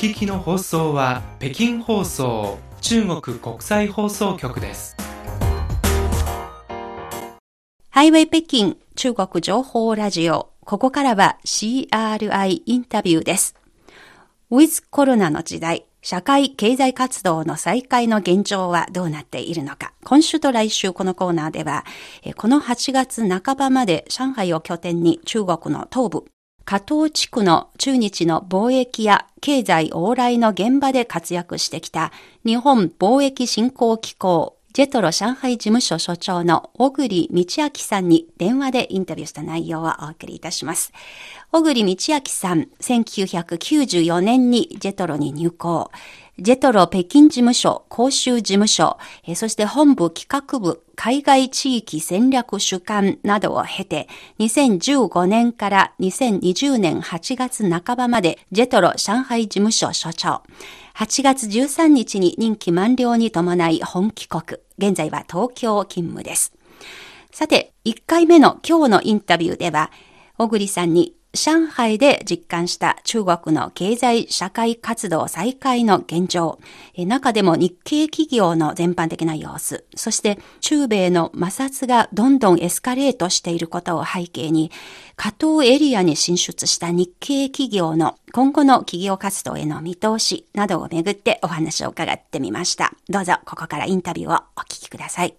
聞きの放送は北京放送中国国際放送局です。ハイウェイ北京中国情報ラジオ。ここからは CRI インタビューです。ウィズコロナの時代、社会経済活動の再開の現状はどうなっているのか。今週と来週このコーナーでは、この8月半ばまで上海を拠点に中国の東部、加藤地区の中日の貿易や経済往来の現場で活躍してきた日本貿易振興機構ジェトロ上海事務所所長の小栗道明さんに電話でインタビューした内容をお送りいたします。小栗道明さん、1994年にジェトロに入校。ジェトロ北京事務所、公衆事務所、そして本部企画部、海外地域戦略主管などを経て、2015年から2020年8月半ばまで、ジェトロ上海事務所所長、8月13日に任期満了に伴い本帰国、現在は東京勤務です。さて、1回目の今日のインタビューでは、小栗さんに上海で実感した中国の経済社会活動再開の現状、中でも日系企業の全般的な様子、そして中米の摩擦がどんどんエスカレートしていることを背景に、加東エリアに進出した日系企業の今後の企業活動への見通しなどをめぐってお話を伺ってみました。どうぞここからインタビューをお聞きください。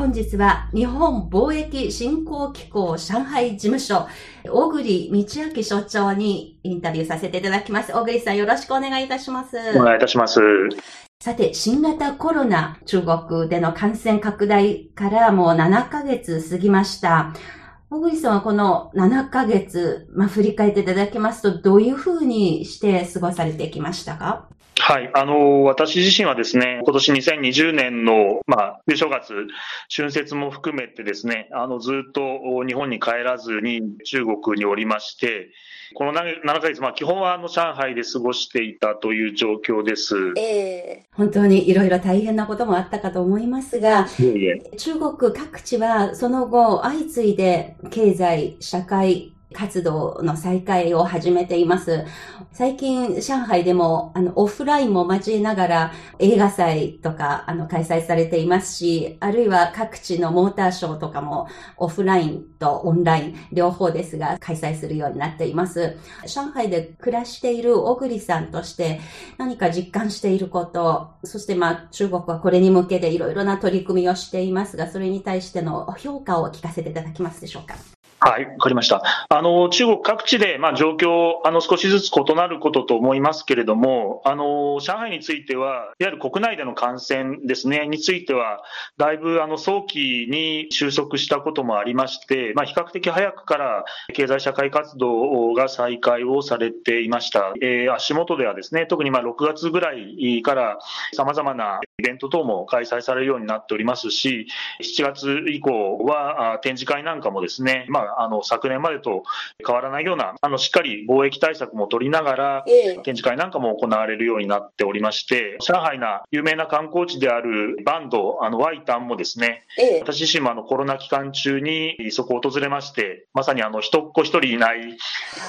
本日は日本貿易振興機構上海事務所、小栗道明所長にインタビューさせていただきます。小栗さんよろしくお願いいたします。お願いいたします。さて、新型コロナ中国での感染拡大からもう7ヶ月過ぎました。小栗さんはこの7ヶ月、まあ、振り返っていただきますと、どういうふうにして過ごされてきましたか？はい、あの私自身はですね、今年2020年の、まあ、冬正月、春節も含めてですね、あのずっと日本に帰らずに中国におりまして、この7ヶ月、まあ、基本はあの上海で過ごしていたという状況です。えー、本当にいろいろ大変なこともあったかと思いますが、いえいえ。中国各地はその後相次いで経済、社会、活動の再開を始めています。最近、上海でも、あの、オフラインも交えながら映画祭とか、あの、開催されていますし、あるいは各地のモーターショーとかも、オフラインとオンライン、両方ですが、開催するようになっています。上海で暮らしている小栗さんとして、何か実感していること、そしてまあ、中国はこれに向けていろいろな取り組みをしていますが、それに対しての評価を聞かせていただけますでしょうか？はい、わかりました。あの、中国各地で、まあ、状況、あの、少しずつ異なることと思いますけれども、あの、上海については、いわゆる国内での感染ですね、については、だいぶ、あの、早期に収束したこともありまして、まあ、比較的早くから経済社会活動が再開をされていました。えー、足元ではですね、特にまあ、6月ぐらいから様々なイベント等も開催されるようになっておりますし、7月以降は展示会なんかもですね、まああの昨年までと変わらないような、あのしっかり貿易対策も取りながら、展示会なんかも行われるようになっておりまして、上海な有名な観光地であるバンド、あのワイタンもですね、私自身もあのコロナ期間中にそこを訪れまして、まさにあの人っ子一人いない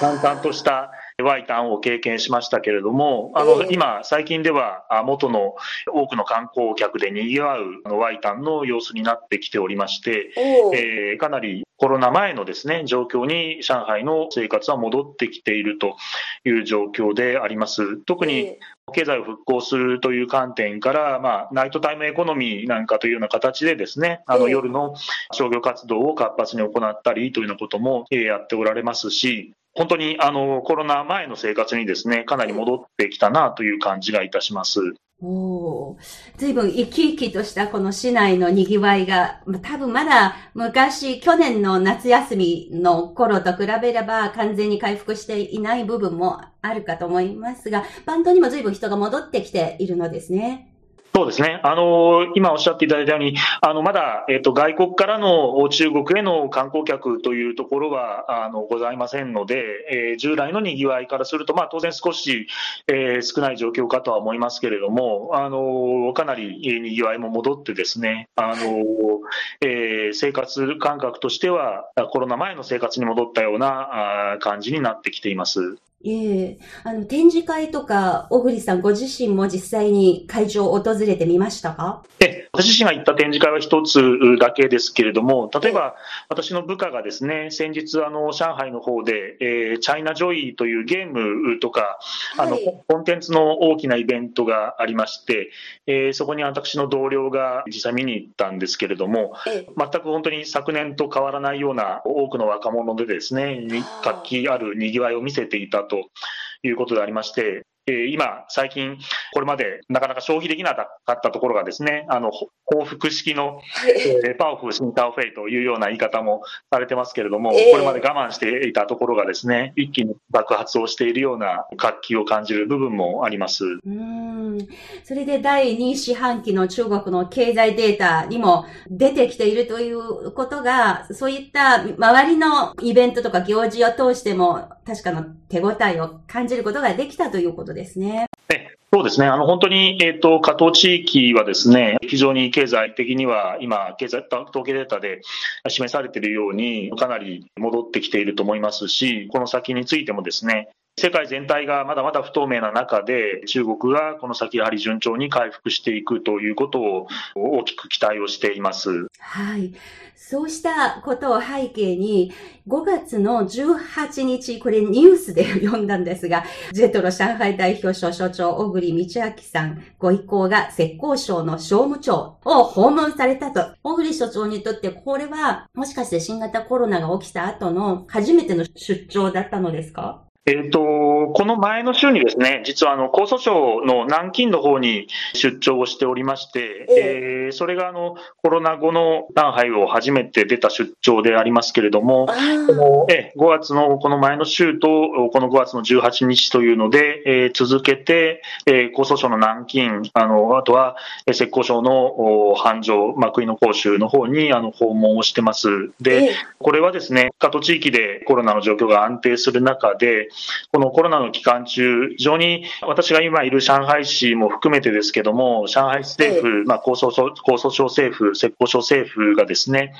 淡々としたワイタンを経験しましたけれども、あの、今、最近では、元の多くの観光客で賑わうワイタンの様子になってきておりまして、えー、かなりコロナ前のですね、状況に上海の生活は戻ってきているという状況であります。特に経済を復興するという観点から、まあ、ナイトタイムエコノミーなんかというような形でですね、あの夜の商業活動を活発に行ったりというようなこともやっておられますし、本当にあのコロナ前の生活にですね、かなり戻ってきたなという感じがいたします。お随分生き生きとしたこの市内の賑わいが、多分まだ昔、去年の夏休みの頃と比べれば完全に回復していない部分もあるかと思いますが、バンドにも随分人が戻ってきているのですね。そうですね。あの、今おっしゃっていただいたように、あの、まだ、えっ、と、外国からの中国への観光客というところは、あの、ございませんので、えー、従来の賑わいからすると、まあ、当然少し、えー、少ない状況かとは思いますけれども、あの、かなり賑わいも戻ってですね、あの、えー、生活感覚としては、コロナ前の生活に戻ったような感じになってきています。ええ。あの、展示会とか、小栗さんご自身も実際に会場を訪れてみましたか？え、私自身が行った展示会は一つだけですけれども、例えば、私の部下がですね、先日、あの、上海の方で、えー、チャイナジョイというゲームとか、はい、あの、コンテンツの大きなイベントがありまして、えー、そこに私の同僚が実際見に行ったんですけれども、全く本当に昨年と変わらないような多くの若者でですね、活気ある賑わいを見せていたということでありまして、え今、最近、これまでなかなか消費できなかったところがですね、あの、報復式の、えー、パオフ、シンタオフェイというような言い方もされてますけれども、これまで我慢していたところがですね、一気に爆発をしているような活気を感じる部分もあります。うん。それで第2四半期の中国の経済データにも出てきているということが、そういった周りのイベントとか行事を通しても確かな手応えを感じることができたということですね。そうですね。あの、本当に、えっ、ー、と、加藤地域はですね、非常に経済的には今、経済統計データで示されているように、かなり戻ってきていると思いますし、この先についてもですね、世界全体がまだまだ不透明な中で、中国がこの先やはり順調に回復していくということを大きく期待をしています。はい。そうしたことを背景に、5月の18日、これニュースで読んだんですが、ジェトロ上海代表所所長、小栗道明さんご意向が浙江省の商務庁を訪問されたと。小栗所長にとってこれは、もしかして新型コロナが起きた後の初めての出張だったのですか？えっ、と、この前の週にですね、実はあの、江蘇省の南京の方に出張をしておりまして、えー、それがあの、コロナ後の上海を初めて出た出張でありますけれども、え5月のこの前の週と、この5月の18日というので、えー、続けて、えー、江蘇省の南京、あの、あとは、浙江省の繁盛、幕井の甲州の方にあの訪問をしてます。で、これはですね、加藤地域でコロナの状況が安定する中で、このコロナの期間中、非常に私が今いる上海市も含めてですけども、上海政府、まあ、高層高層省政府、浙江省政府がですね、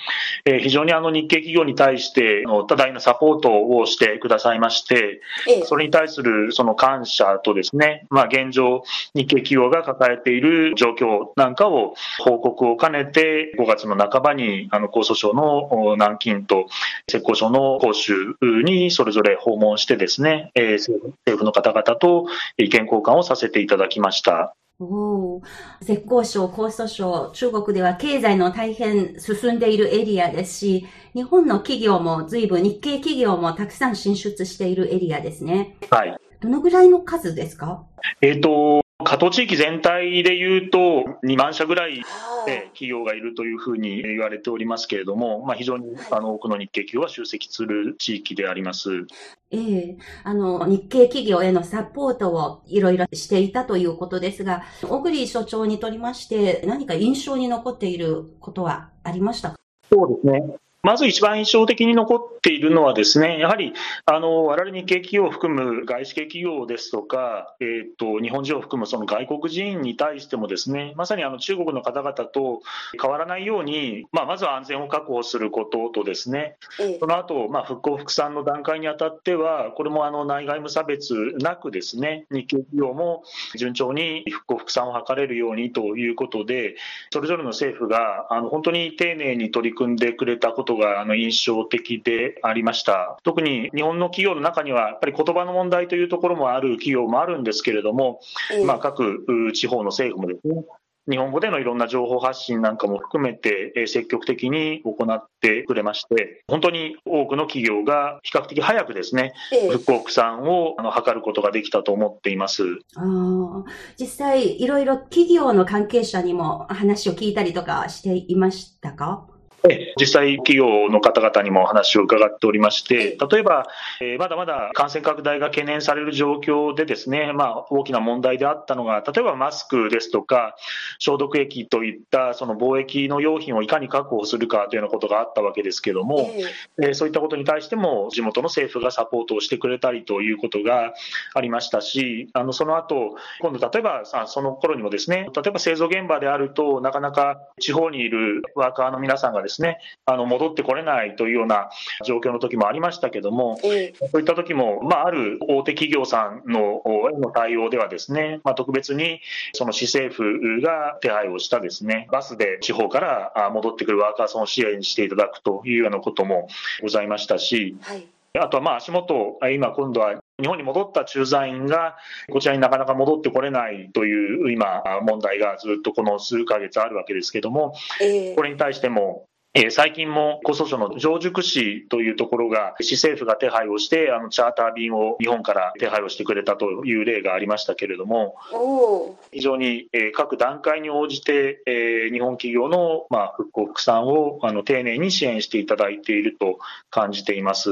えー、非常にあの日系企業に対しての多大なサポートをしてくださいまして、それに対するその感謝とですね、まあ、現状、日系企業が抱えている状況なんかを報告を兼ねて、5月の半ばにあの江蘇省の南京と浙江省の広州にそれぞれ訪問してですね、えー、政府の方々と意見交換をさせていただきました。お浙江省、江蘇省、中国では経済の大変進んでいるエリアですし、日本の企業も随分日系企業もたくさん進出しているエリアですね。はい。どのぐらいの数ですか？えっ、ー、と、加藤地域全体でいうと、2万社ぐらいで企業がいるというふうに言われておりますけれども、まあ、非常にあの多くの日系企業は集積する地域であります。ええあの、日系企業へのサポートをいろいろしていたということですが、小栗所長にとりまして、何か印象に残っていることはありましたか？そうですね。まず一番印象的に残っているのはですね、やはり、あの、我々日系企業を含む外資系企業ですとか、えっ、ー、と、日本人を含むその外国人に対してもですね、まさにあの中国の方々と変わらないように、まあ、まずは安全を確保することとですね、その後、まあ、復興復産の段階にあたっては、これもあの内外無差別なくですね、日系企業も順調に復興復産を図れるようにということで、それぞれの政府が、あの、本当に丁寧に取り組んでくれたことことがあの印象的でありました。特に日本の企業の中には、やっぱり言葉の問題というところもある企業もあるんですけれども、まあ、各地方の政府もですね、日本語でのいろんな情報発信なんかも含めて、積極的に行ってくれまして、本当に多くの企業が比較的早くですね、復興復産を図ることができたと思っています。あ実際、いろいろ企業の関係者にも話を聞いたりとかしていましたか？実際、企業の方々にも話を伺っておりまして、例えば、えーまだまだ感染拡大が懸念される状況でですね、まあ、大きな問題であったのが、例えばマスクですとか、消毒液といったその貿易の用品をいかに確保するかというようなことがあったわけですけども、えーそういったことに対しても、地元の政府がサポートをしてくれたりということがありましたし、あのその後今度、例えばさその頃にもですね、例えば製造現場であると、なかなか地方にいるワーカーの皆さんがですね、あの戻ってこれないというような状況の時もありましたけども、そういった時も、まあ、ある大手企業さんのへの対応ではですね、まあ、特別にその市政府が手配をしたですね、バスで地方からあ戻ってくるワーカーさんを支援していただくというようなこともございましたし、あとはまあ足元、今今度は日本に戻った駐在員がこちらになかなか戻ってこれないという今問題がずっとこの数ヶ月あるわけですけども、これに対しても、えー最近も江蘇省の上宿市というところが、市政府が手配をして、あのチャーター便を日本から手配をしてくれたという例がありましたけれども、非常に、えー各段階に応じて、えー日本企業の、まあ、復興、復産をあの丁寧に支援していただいていると感じています。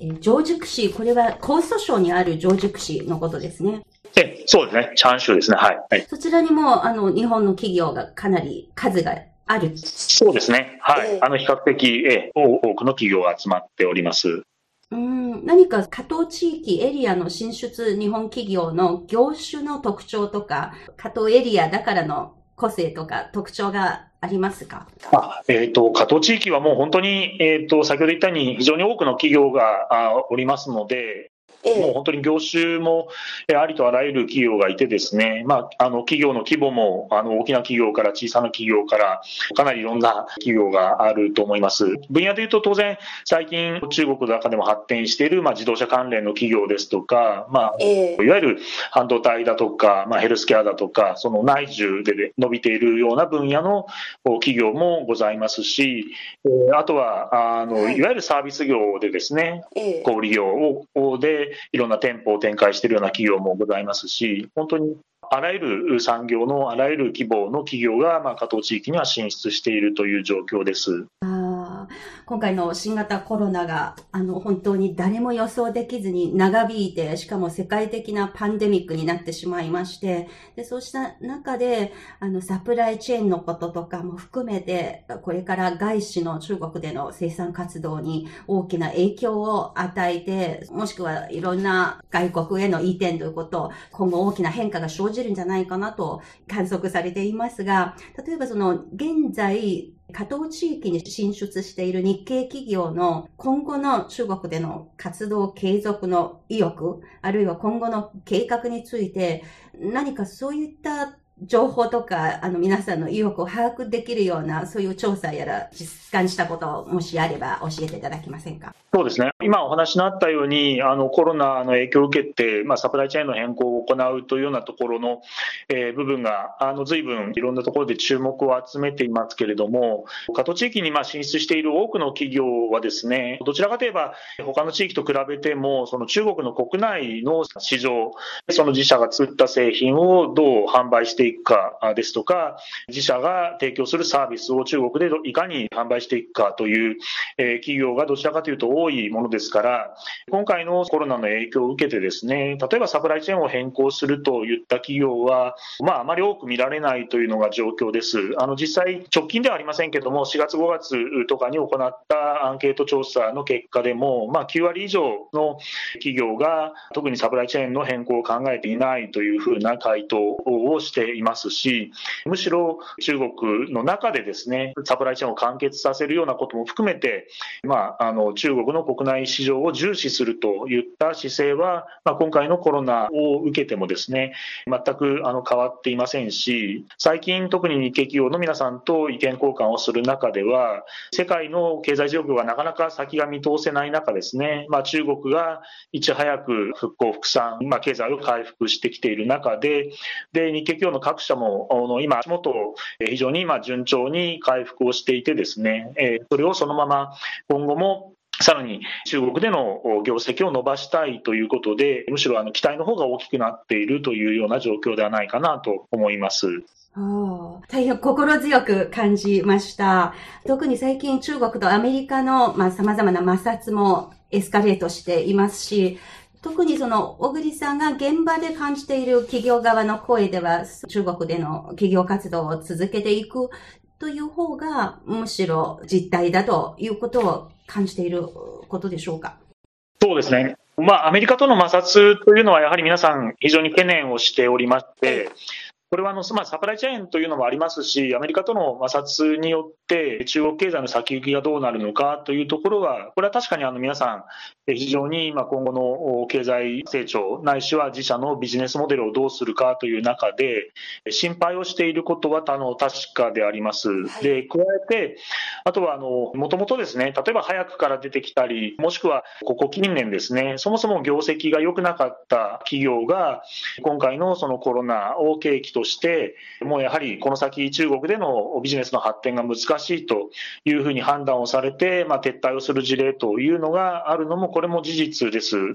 えー上宿市、これは江蘇省にある上宿市のことですね。えそうですね、チャンシューですね、はい。はい、そちらにも、あの、日本の企業がかなり数がある。そうですね、はい。あの比較的、えー多多くの企業が集まっております。うん、何か加藤地域エリアの進出日本企業の業種の特徴とか、加藤エリアだからの個性とか特徴がありますか？あえー、と加藤地域はもう本当に、えー、と先ほど言ったように、非常に多くの企業があおりますので、もう本当に業種もえーありとあらゆる企業がいて、ですね、まあ、あの企業の規模もあの大きな企業から小さな企業から、かなりいろんな企業があると思います。分野でいうと、当然、最近、中国の中でも発展している、まあ、自動車関連の企業ですとか、まあ、いわゆる半導体だとか、まあ、ヘルスケアだとか、その内需で伸びているような分野の企業もございますし、えーあとはあの、い。わゆるサービス業でですね、小売業ををいろんな店舗を展開しているような企業もございますし、本当にあらゆる産業のあらゆる規模の企業が、まあ、加藤地域には進出しているという状況です。今回の新型コロナが、あの、本当に誰も予想できずに長引いて、しかも世界的なパンデミックになってしまいまして、で、そうした中で、あの、サプライチェーンのこととかも含めて、これから外資の中国での生産活動に大きな影響を与えて、もしくはいろんな外国への移転ということ、今後大きな変化が生じるんじゃないかなと観測されていますが、例えばその、現在、加藤地域に進出している日系企業の今後の中国での活動継続の意欲、あるいは今後の計画について、何かそういった情報とか、あの皆さんの意欲を把握できるような、そういう調査やら実感したことをもしあれば教えていただけませんか？そうですね、今お話のあったように、あのコロナの影響を受けて、まあ、サプライチェーンの変更を行うというようなところの、えー部分が、あの随分いろんなところで注目を集めていますけれども、加藤地域にまあ進出している多くの企業はですね、どちらかといえば、他の地域と比べても、その中国の国内の市場、その自社が作った製品をどう販売していくかですとか、自社が提供するサービスを中国でいかに販売していくかという、え企業がどちらかというと多いものですから、今回のコロナの影響を受けてですね、例えばサプライチェーンを変更するといった企業は、まあ、あまり多く見られないというのが状況です。あの、実際、直近ではありませんけども、4月5月とかに行ったアンケート調査の結果でも、まあ、9割以上の企業が、特にサプライチェーンの変更を考えていないというふうな回答をしていますし、むしろ中国の中でですね、サプライチェーンを完結させるようなことも含めて、まあ、あの中国の国内市場を重視するといった姿勢は、まあ、今回のコロナを受けてもですね、全くあの変わっていませんし、最近特に日系企業の皆さんと意見交換をする中では、世界の経済状況がなかなか先が見通せない中ですね、まあ、中国がいち早く復興、復産、まあ、経済を回復してきている中で、で日系企業の各社もあの今、足元え非常に今順調に回復をしていてですね、えそれをそのまま今後もさらに中国でのお業績を伸ばしたいということで、むしろあの期待の方が大きくなっているというような状況ではないかなと思います。大変心強く感じました。特に最近中国とアメリカの、まあ、様々な摩擦もエスカレートしていますし、特にその、小栗さんが現場で感じている企業側の声では、中国での企業活動を続けていくという方が、むしろ実態だということを感じていることでしょうか？そうですね。まあ、アメリカとの摩擦というのは、やはり皆さん非常に懸念をしておりまして、これはあの、まあ、サプライチェーンというのもありますし、アメリカとの摩擦によって、中国経済の先行きがどうなるのかというところは、これは確かにあの皆さん、非常に今後の経済成長、ないしは自社のビジネスモデルをどうするかという中で、心配をしていることはあの確かであります。で、加えて、あとはあの、もともとですね、例えば早くから出てきたり、もしくはここ近年ですね、そもそも業績が良くなかった企業が、今回のそのコロナを契機として、もうやはりこの先中国でのビジネスの発展が難しいというふうに判断をされて、まあ、撤退をする事例というのがあるのもこれも事実です。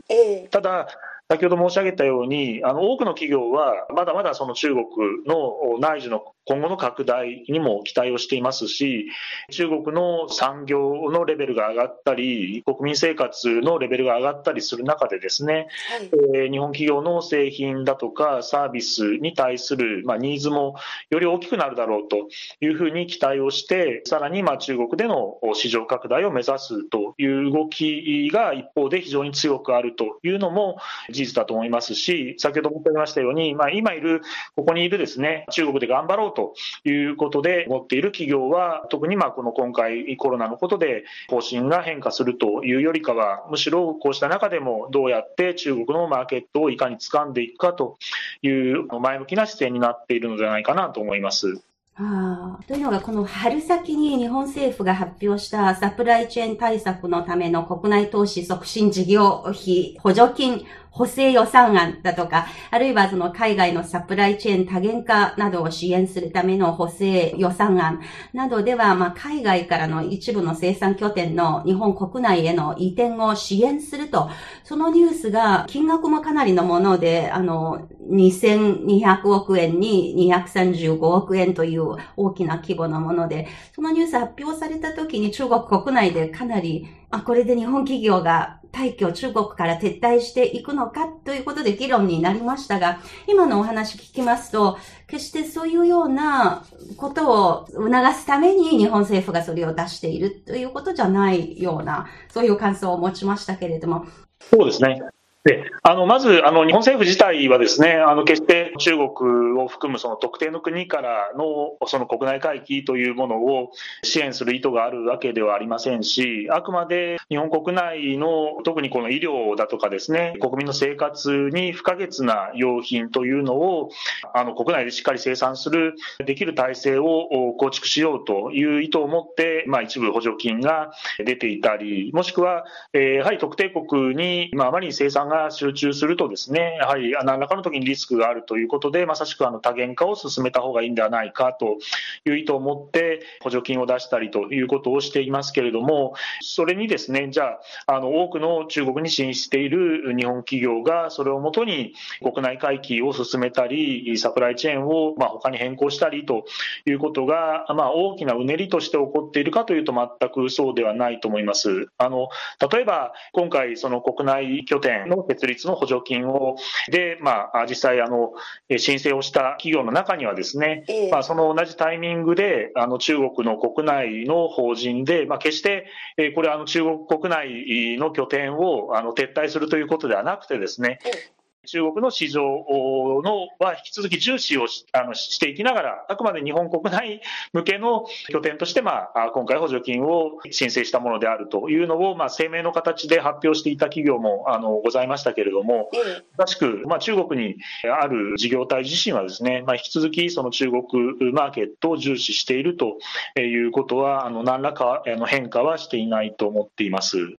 ただ先ほど申し上げたように、あの多くの企業は、まだまだその中国の内需の今後の拡大にも期待をしていますし、中国の産業のレベルが上がったり、国民生活のレベルが上がったりする中でですね、はい、えー、日本企業の製品だとかサービスに対する、まあ、ニーズもより大きくなるだろうというふうに期待をして、さらにまあ中国での市場拡大を目指すという動きが一方で非常に強くあるというのも事実だと思いますし、先ほど申し上げましたように、まあ、今いる、ここにいるですね、中国で頑張ろうということで持っている企業は、特にまあこの今回コロナのことで方針が変化するというよりかは、むしろこうした中でもどうやって中国のマーケットをいかに掴んでいくかという前向きな姿勢になっているのではないかなと思います。あというのが、この春先に日本政府が発表したサプライチェーン対策のための国内投資促進事業費補助金補正予算案だとか、あるいはその海外のサプライチェーン多元化などを支援するための補正予算案などでは、まあ、海外からの一部の生産拠点の日本国内への移転を支援すると、そのニュースが金額もかなりのもので、あの、2200億円に235億円という大きな規模のもので、そのニュース発表された時に中国国内でかなり、あ、これで日本企業が退去、中国から撤退していくのかということで議論になりましたが、今のお話聞きますと、決してそういうようなことを促すために日本政府がそれを出しているということじゃないような、そういう感想を持ちましたけれども。そうですね。であのまずあの、日本政府自体はですね、あの決して中国を含むその特定の国からのその国内回帰というものを支援する意図があるわけではありませんし、あくまで日本国内の特にこの医療だとかですね、国民の生活に不可欠な用品というのをあの国内でしっかり生産する、できる体制を構築しようという意図を持って、まあ、一部補助金が出ていたり、もしくは、えー、やはり特定国に、まあ、あまり生産がが集中するとですね、やはり何らかの時にリスクがあるということで、まさしくあの多元化を進めた方がいいんではないかという意図を持って補助金を出したりということをしていますけれども、それにですね、じゃあ、あの多くの中国に進出している日本企業がそれをもとに国内回帰を進めたり、サプライチェーンをまあ他に変更したりということが、まあ、大きなうねりとして起こっているかというと全くそうではないと思います。あの例えば今回その国内拠点の設立の補助金を、で、まあ、実際、あの、申請をした企業の中にはですね、えー、まあ、その同じタイミングで、あの、中国の国内の法人で、まあ、決して、えこれ、あの、中国国内の拠点を、あの、撤退するということではなくてですね、中国の市場のは引き続き重視をしあのしていきながら、あくまで日本国内向けの拠点として、まあ、今回補助金を申請したものであるというのを、まあ、声明の形で発表していた企業もあのございましたけれども、正しく、まあ、中国にある事業体自身はですね、まあ、引き続きその中国マーケットを重視しているということは、あの何らかの変化はしていないと思っています。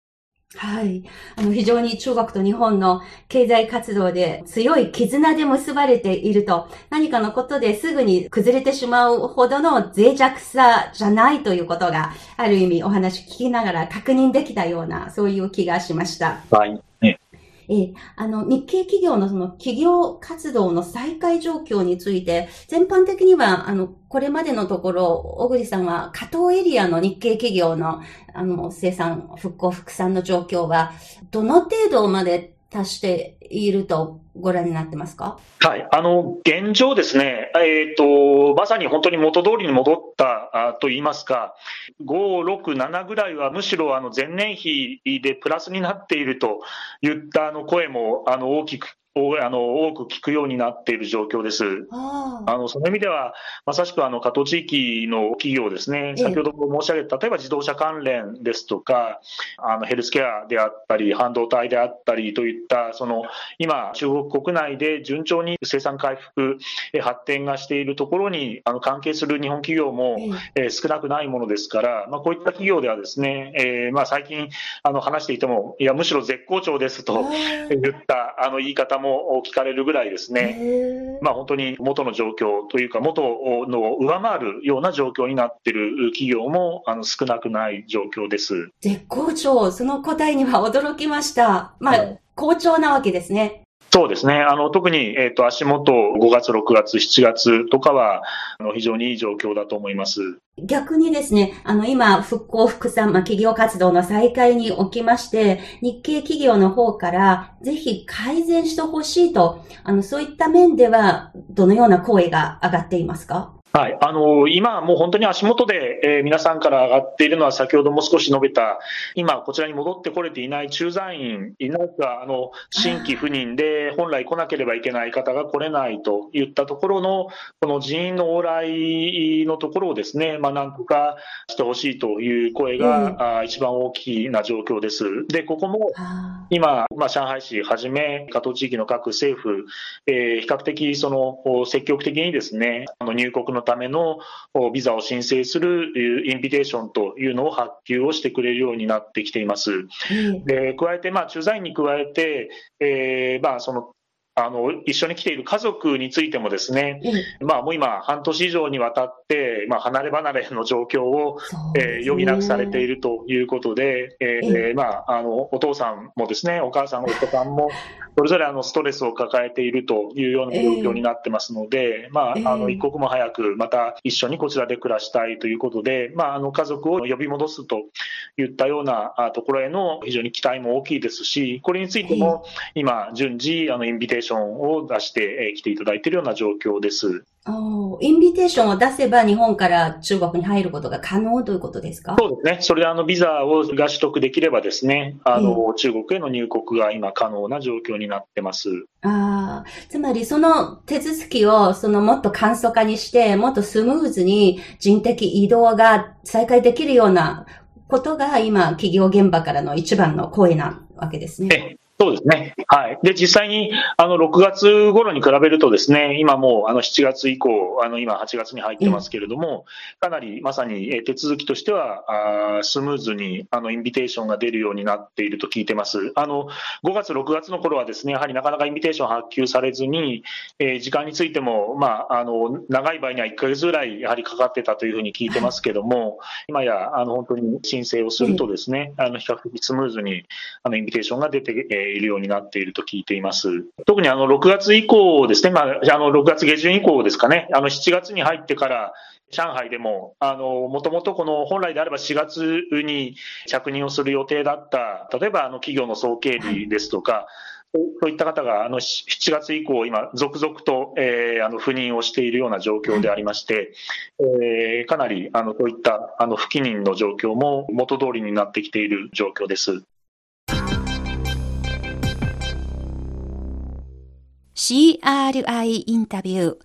はい。あの、非常に中国と日本の経済活動で強い絆で結ばれていると、何かのことですぐに崩れてしまうほどの脆弱さじゃないということが、ある意味お話聞きながら確認できたような、そういう気がしました。はい。ええ、あの、日系企業のその企業活動の再開状況について、全般的には、あの、これまでのところ、小栗さんは、加藤エリアの日系企業の、あの、生産、復興、復産の状況は、どの程度まで達しているとご覧になってますか？はい、あの現状ですね、えーと、まさに本当に元通りに戻ったあといいますか、5、6、7ぐらいはむしろあの前年比でプラスになっているといったあの声もあの大きくあの多く聞くようになっている状況です。あのその意味では、まさしくあの加藤地域の企業ですね、先ほど申し上げた、例えば自動車関連ですとか、あのヘルスケアであったり、半導体であったりといった、その今、中国国内で順調に生産回復、発展がしているところにあの関係する日本企業も、え少なくないものですから、まあ、こういった企業ではですね、えー、まあ最近あの話していても、いや、むしろ絶好調ですと言ったあの言い方もも聞かれるぐらいですね、まあ、本当に元の状況というか、元の上回るような状況になっている企業もあの少なくない状況です。絶好調、その答えには驚きました。まあ、はい、好調なわけですね。そうですね。あの、特に、えっ、ー、と、足元5月、6月、7月とかは、あの、非常にいい状況だと思います。逆にですね、あの、今、復興、復産、まあ、企業活動の再開におきまして、日系企業の方から、ぜひ改善してほしいと、あの、そういった面では、どのような声が上がっていますか？はい、あの今、もう本当に足元で、えー、皆さんから上がっているのは、先ほども少し述べた、今、こちらに戻ってこれていない駐在員、いないかあの新規赴任で本来来なければいけない方が来れないといったところの、この人員の往来のところをですね、まあ、なんとかしてほしいという声が、うん、一番大きな状況です。で、ここも今、まあ、上海市はじめ、加藤地域の各政府、えー、比較的その積極的にですね、あの入国のためのビザを申請するインビテーションというのを発給をしてくれるようになってきています。で加えて、まあ、駐在員に加えて、えーまあ、そのあの一緒に来ている家族についてもですね、うん、まあもう今、半年以上にわたって、まあ、離れ離れの状況を、ね、えー、余儀なくされているということで、えー、まあ、あのお父さんもですね、お母さん、お子さんも、それぞれあのストレスを抱えているというような状況になってますので、えー、まあ、あの一刻も早くまた一緒にこちらで暮らしたいということで、まあ、あの家族を呼び戻すといったようなところへの非常に期待も大きいですし、これについても今、順次、あのインビテーションを出してきていただいているような状況です。インビテーションを出せば日本から中国に入ることが可能ということですか？そうですね。それであのビザをが取得できればですね、あの、うん、中国への入国が今可能な状況になってます。ああ、つまりその手続きをそのもっと簡素化にして、もっとスムーズに人的移動が再開できるようなことが今企業現場からの一番の声なわけですね。そうですね。はい。で、実際に、あの、6月頃に比べるとですね、今もう、あの、7月以降、あの、今8月に入ってますけれども、かなりまさに手続きとしては、あスムーズに、あの、インビテーションが出るようになっていると聞いてます。あの、5月、6月の頃はですね、やはりなかなかインビテーション発給されずに、えー、時間についても、まあ、あの、長い場合には1ヶ月ぐらい、やはりかかってたというふうに聞いてますけども、今や、あの、本当に申請をするとですね、あの、比較的スムーズに、あの、インビテーションが出て、えーいるようになっていると聞いています。特にあの6月以降ですね、まあ、あの6月下旬以降ですかね、あの7月に入ってから、上海でも、あの、もともとこの本来であれば4月に着任をする予定だった、例えばあの企業の総経理ですとか、そういった方があの7月以降、今、続々と、えー、あの赴任をしているような状況でありまして、えー、かなりあのそういったあの不起任の状況も元通りになってきている状況です。CRI インタビュー。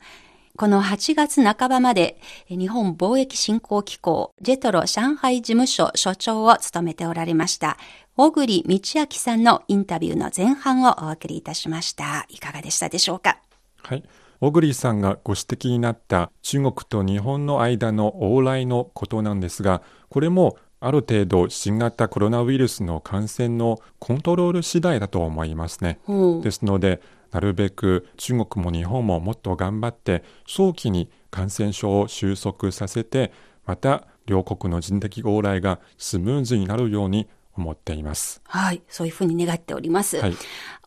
この8月半ばまで日本貿易振興機構ジェトロ上海事務所所長を務めておられました小栗道明さんのインタビューの前半をお送りいたしました。いかがでしたでしょうか？はい。小栗さんがご指摘になった中国と日本の間の往来のことなんですが、これもある程度新型コロナウイルスの感染のコントロール次第だと思いますね。ですので、なるべく中国も日本ももっと頑張って早期に感染症を収束させてまた両国の人的往来がスムーズになるように思っています。はい。そういうふうに願っております。はい。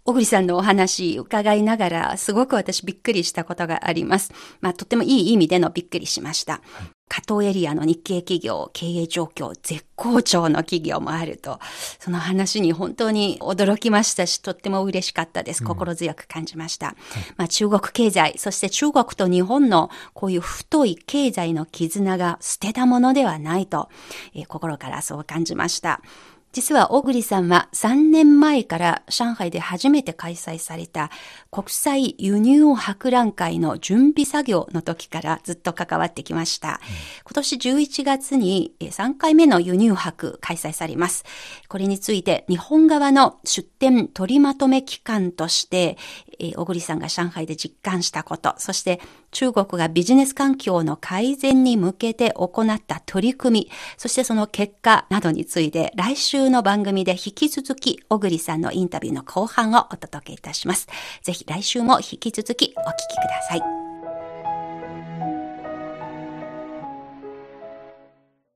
小栗さんのお話伺いながら、すごく私びっくりしたことがあります。まあ、とってもいい意味でのびっくりしました。加東エリアの日系企業、経営状況絶好調の企業もあると、その話に本当に驚きましたし、とっても嬉しかったです。心強く感じました。まあ、中国経済、そして中国と日本のこういう太い経済の絆が捨てたものではないと、えー心からそう感じました。実は小栗さんは3年前から上海で初めて開催された国際輸入博覧会の準備作業の時からずっと関わってきました。今年11月にえー3回目の輸入博開催されます。これについて日本側の出展取りまとめ機関として、えー小栗さんが上海で実感したこと、そして中国がビジネス環境の改善に向けて行った取り組み、そしてその結果などについて来週の番組で引き続き小栗さんのインタビューの後半をお届けいたします。ぜひ来週も引き続きお聞きください。